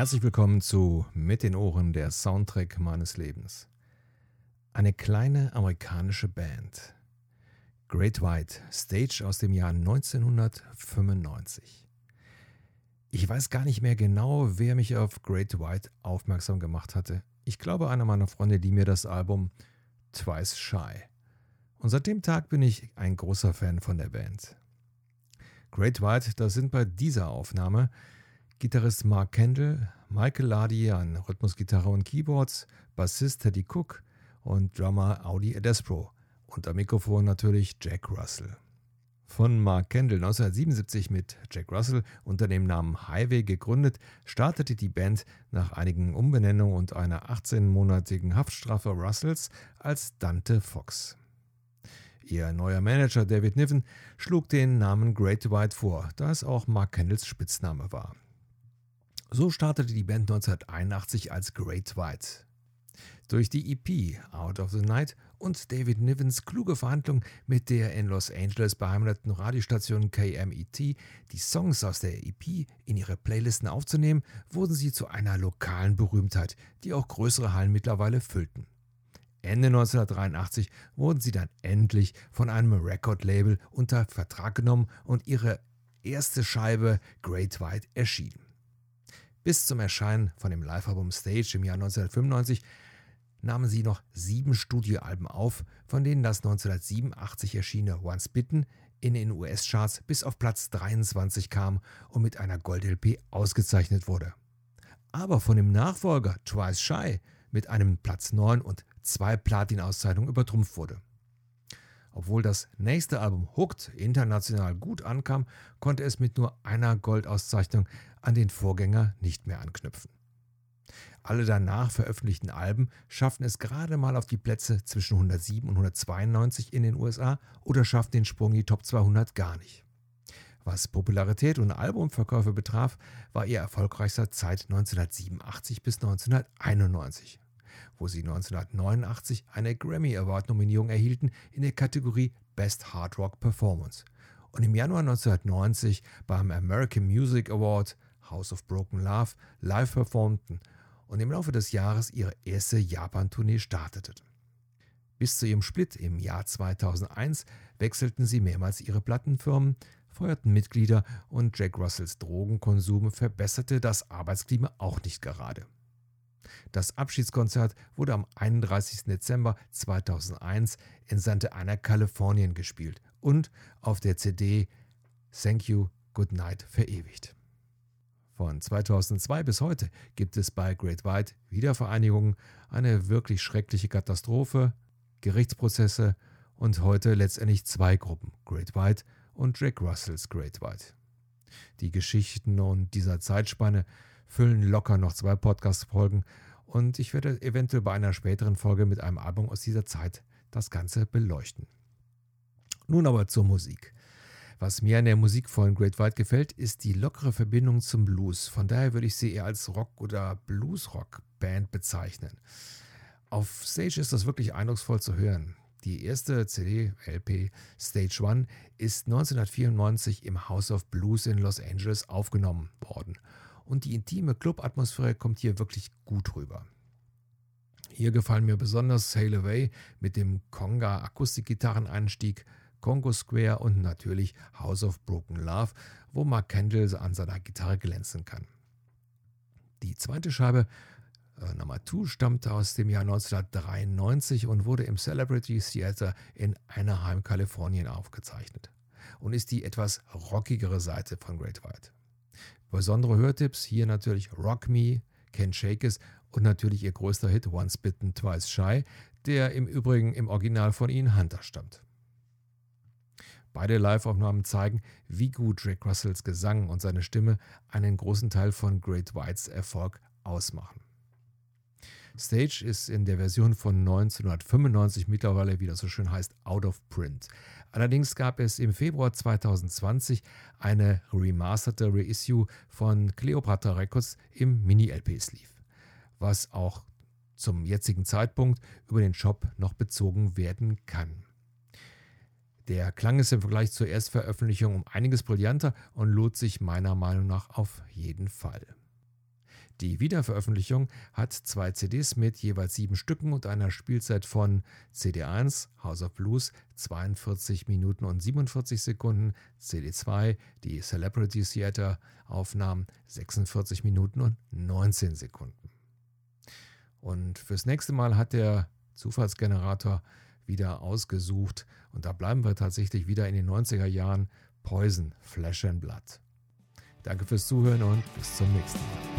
Herzlich willkommen zu Mit den Ohren der Soundtrack meines Lebens. Eine kleine amerikanische Band. Great White, Stage aus dem Jahr 1995. Ich weiß gar nicht mehr genau, wer mich auf Great White aufmerksam gemacht hatte. Ich glaube, einer meiner Freunde, die mir das Album Twice Shy. Und seit dem Tag bin ich ein großer Fan von der Band. Great White, das sind bei dieser Aufnahme Gitarrist Mark Kendall, Michael Ladi an Rhythmusgitarre und Keyboards, Bassist Teddy Cook und Drummer Audi Adespro und am Mikrofon natürlich Jack Russell. Von Mark Kendall 1977 mit Jack Russell unter dem Namen Highway gegründet, startete die Band nach einigen Umbenennungen und einer 18-monatigen Haftstrafe Russells als Dante Fox. Ihr neuer Manager David Niven schlug den Namen Great White vor, da es auch Mark Kendalls Spitzname war. So startete die Band 1981 als Great White. Durch die EP Out of the Night und David Nivens kluge Verhandlung mit der in Los Angeles beheimateten Radiostation KMET, die Songs aus der EP in ihre Playlisten aufzunehmen, wurden sie zu einer lokalen Berühmtheit, die auch größere Hallen mittlerweile füllten. Ende 1983 wurden sie dann endlich von einem Record-Label unter Vertrag genommen und ihre erste Scheibe Great White erschien. Bis zum Erscheinen von dem Live-Album Stage im Jahr 1995 nahmen sie noch sieben Studioalben auf, von denen das 1987 erschienene Once Bitten in den US-Charts bis auf Platz 23 kam und mit einer Gold-LP ausgezeichnet wurde. Aber von dem Nachfolger Twice Shy mit einem Platz 9 und zwei Platin-Auszeichnungen übertrumpft wurde. Obwohl das nächste Album Hooked international gut ankam, konnte es mit nur einer Goldauszeichnung an den Vorgänger nicht mehr anknüpfen. Alle danach veröffentlichten Alben schafften es gerade mal auf die Plätze zwischen 107 und 192 in den USA oder schafften den Sprung in die Top 200 gar nicht. Was Popularität und Albumverkäufe betraf, war ihr erfolgreichster Zeit 1987 bis 1991 wo sie 1989 eine Grammy Award Nominierung erhielten in der Kategorie Best Hard Rock Performance und im Januar 1990 beim American Music Award House of Broken Love live performten und im Laufe des Jahres ihre erste Japan-Tournee starteten. Bis zu ihrem Split im Jahr 2001 wechselten sie mehrmals ihre Plattenfirmen, feuerten Mitglieder und Jack Russells Drogenkonsum verbesserte das Arbeitsklima auch nicht gerade. Das Abschiedskonzert wurde am 31. Dezember 2001 in Santa Ana, Kalifornien gespielt und auf der CD Thank You, Good Night verewigt. Von 2002 bis heute gibt es bei Great White Wiedervereinigungen, eine wirklich schreckliche Katastrophe, Gerichtsprozesse und heute letztendlich zwei Gruppen, Great White und Jack Russells Great White. Die Geschichten und dieser Zeitspanne füllen locker noch zwei Podcast-Folgen und ich werde eventuell bei einer späteren Folge mit einem Album aus dieser Zeit das Ganze beleuchten. Nun aber zur Musik. Was mir an der Musik von Great White gefällt, ist die lockere Verbindung zum Blues. Von daher würde ich sie eher als Rock- oder Blues-Rock-Band bezeichnen. Auf Stage ist das wirklich eindrucksvoll zu hören. Die erste CD, LP Stage One, ist 1994 im House of Blues in Los Angeles aufgenommen worden und die intime Club-Atmosphäre kommt hier wirklich gut rüber. Hier gefallen mir besonders Sail Away mit dem Conga Akustikgitarreneinstieg, Congo Square und natürlich House of Broken Love, wo Mark Kendall an seiner Gitarre glänzen kann. Die zweite Scheibe, äh, Nummer 2, stammte aus dem Jahr 1993 und wurde im Celebrity Theater in Anaheim, Kalifornien aufgezeichnet und ist die etwas rockigere Seite von Great White. Besondere Hörtipps hier natürlich Rock Me, Ken Shake It und natürlich ihr größter Hit Once Bitten, Twice Shy, der im Übrigen im Original von Ian Hunter stammt. Beide Live-Aufnahmen zeigen, wie gut Drake Russells Gesang und seine Stimme einen großen Teil von Great Whites Erfolg ausmachen. Stage ist in der Version von 1995 mittlerweile, wie das so schön heißt, out of print. Allerdings gab es im Februar 2020 eine remasterte Reissue von Cleopatra Records im Mini-LP-Sleeve, was auch zum jetzigen Zeitpunkt über den Shop noch bezogen werden kann. Der Klang ist im Vergleich zur Erstveröffentlichung um einiges brillanter und lohnt sich meiner Meinung nach auf jeden Fall. Die Wiederveröffentlichung hat zwei CDs mit jeweils sieben Stücken und einer Spielzeit von CD1 House of Blues 42 Minuten und 47 Sekunden, CD2 die Celebrity Theater Aufnahmen 46 Minuten und 19 Sekunden. Und fürs nächste Mal hat der Zufallsgenerator wieder ausgesucht und da bleiben wir tatsächlich wieder in den 90er Jahren Poison Flesh and Blood. Danke fürs Zuhören und bis zum nächsten Mal.